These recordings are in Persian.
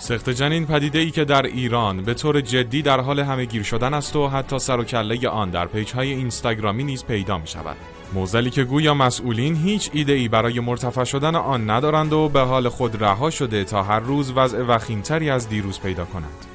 سقط جنین پدیده ای که در ایران به طور جدی در حال همه گیر شدن است و حتی سر و کله آن در page های اینستاگرامی نیز پیدا می شود. معضلی که گویا مسئولین هیچ ایده ای برای مرتفع شدن آن ندارند و به حال خود رها شده تا هر روز وضع وخیمتری از دیروز پیدا کنند.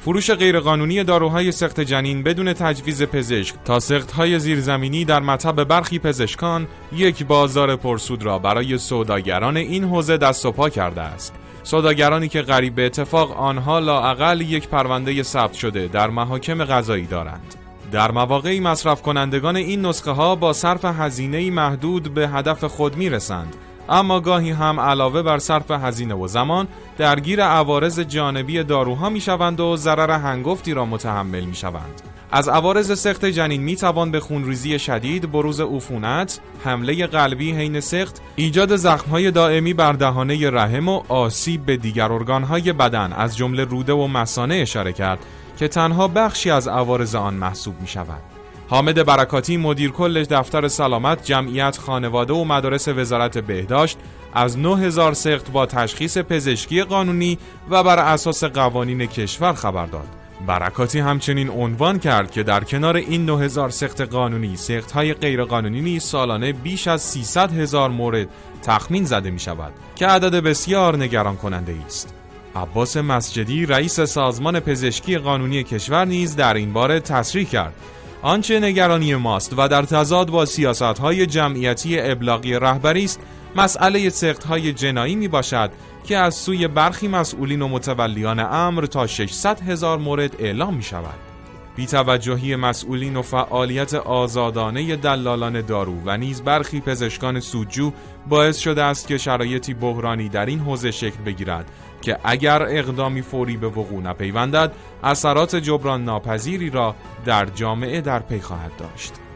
فروش غیرقانونی داروهای سقط جنین بدون تجویز پزشک تا سقط‌های زیرزمینی در مطب برخی پزشکان یک بازار پرسود را برای سوداگران این حوزه دست و پا کرده است. سوداگرانی که قریب به اتفاق آنها لااقل یک پرونده ثبت شده در محاکم قضایی دارند. در مواقعی مصرف کنندگان این نسخه ها با صرف هزینه محدود به هدف خود می رسند اما گاهی هم علاوه بر صرف هزینه و زمان درگیر عوارض جانبی داروها می شوند و ضرر هنگفتی را متحمل می شوند. از عوارض سخت جنین می توان به خونریزی شدید، بروز عفونت، حمله قلبی حین سخت، ایجاد زخمهای دائمی بر دهانه رحم و آسیب به دیگر ارگانهای بدن از جمله روده و مسانه اشاره کرد که تنها بخشی از عوارض آن محسوب می شود. حامد برکاتی مدیر کل دفتر سلامت جمعیت خانواده و مدارس وزارت بهداشت از 9000 سخت با تشخیص پزشکی قانونی و بر اساس قوانین کشور خبر داد. برکاتی همچنین عنوان کرد که در کنار این 9000 سخت قانونی، سخت های غیر قانونی نیز سالانه بیش از 300 هزار مورد تخمین زده می شود که عدد بسیار نگران کننده است. عباس مسجدی رئیس سازمان پزشکی قانونی کشور نیز در این باره تصریح کرد آنچه نگرانی ماست و در تضاد با سیاست های جمعیتی ابلاغی رهبری است مسئله سخت های جنایی می باشد که از سوی برخی مسئولین و متولیان امر تا 600 هزار مورد اعلام می شود. بیتوجهی مسئولین و فعالیت آزادانه دلالان دارو و نیز برخی پزشکان سودجو باعث شده است که شرایطی بحرانی در این حوزه شکل بگیرد که اگر اقدامی فوری به وقوع نپیوندد اثرات جبران ناپذیری را در جامعه در پی خواهد داشت.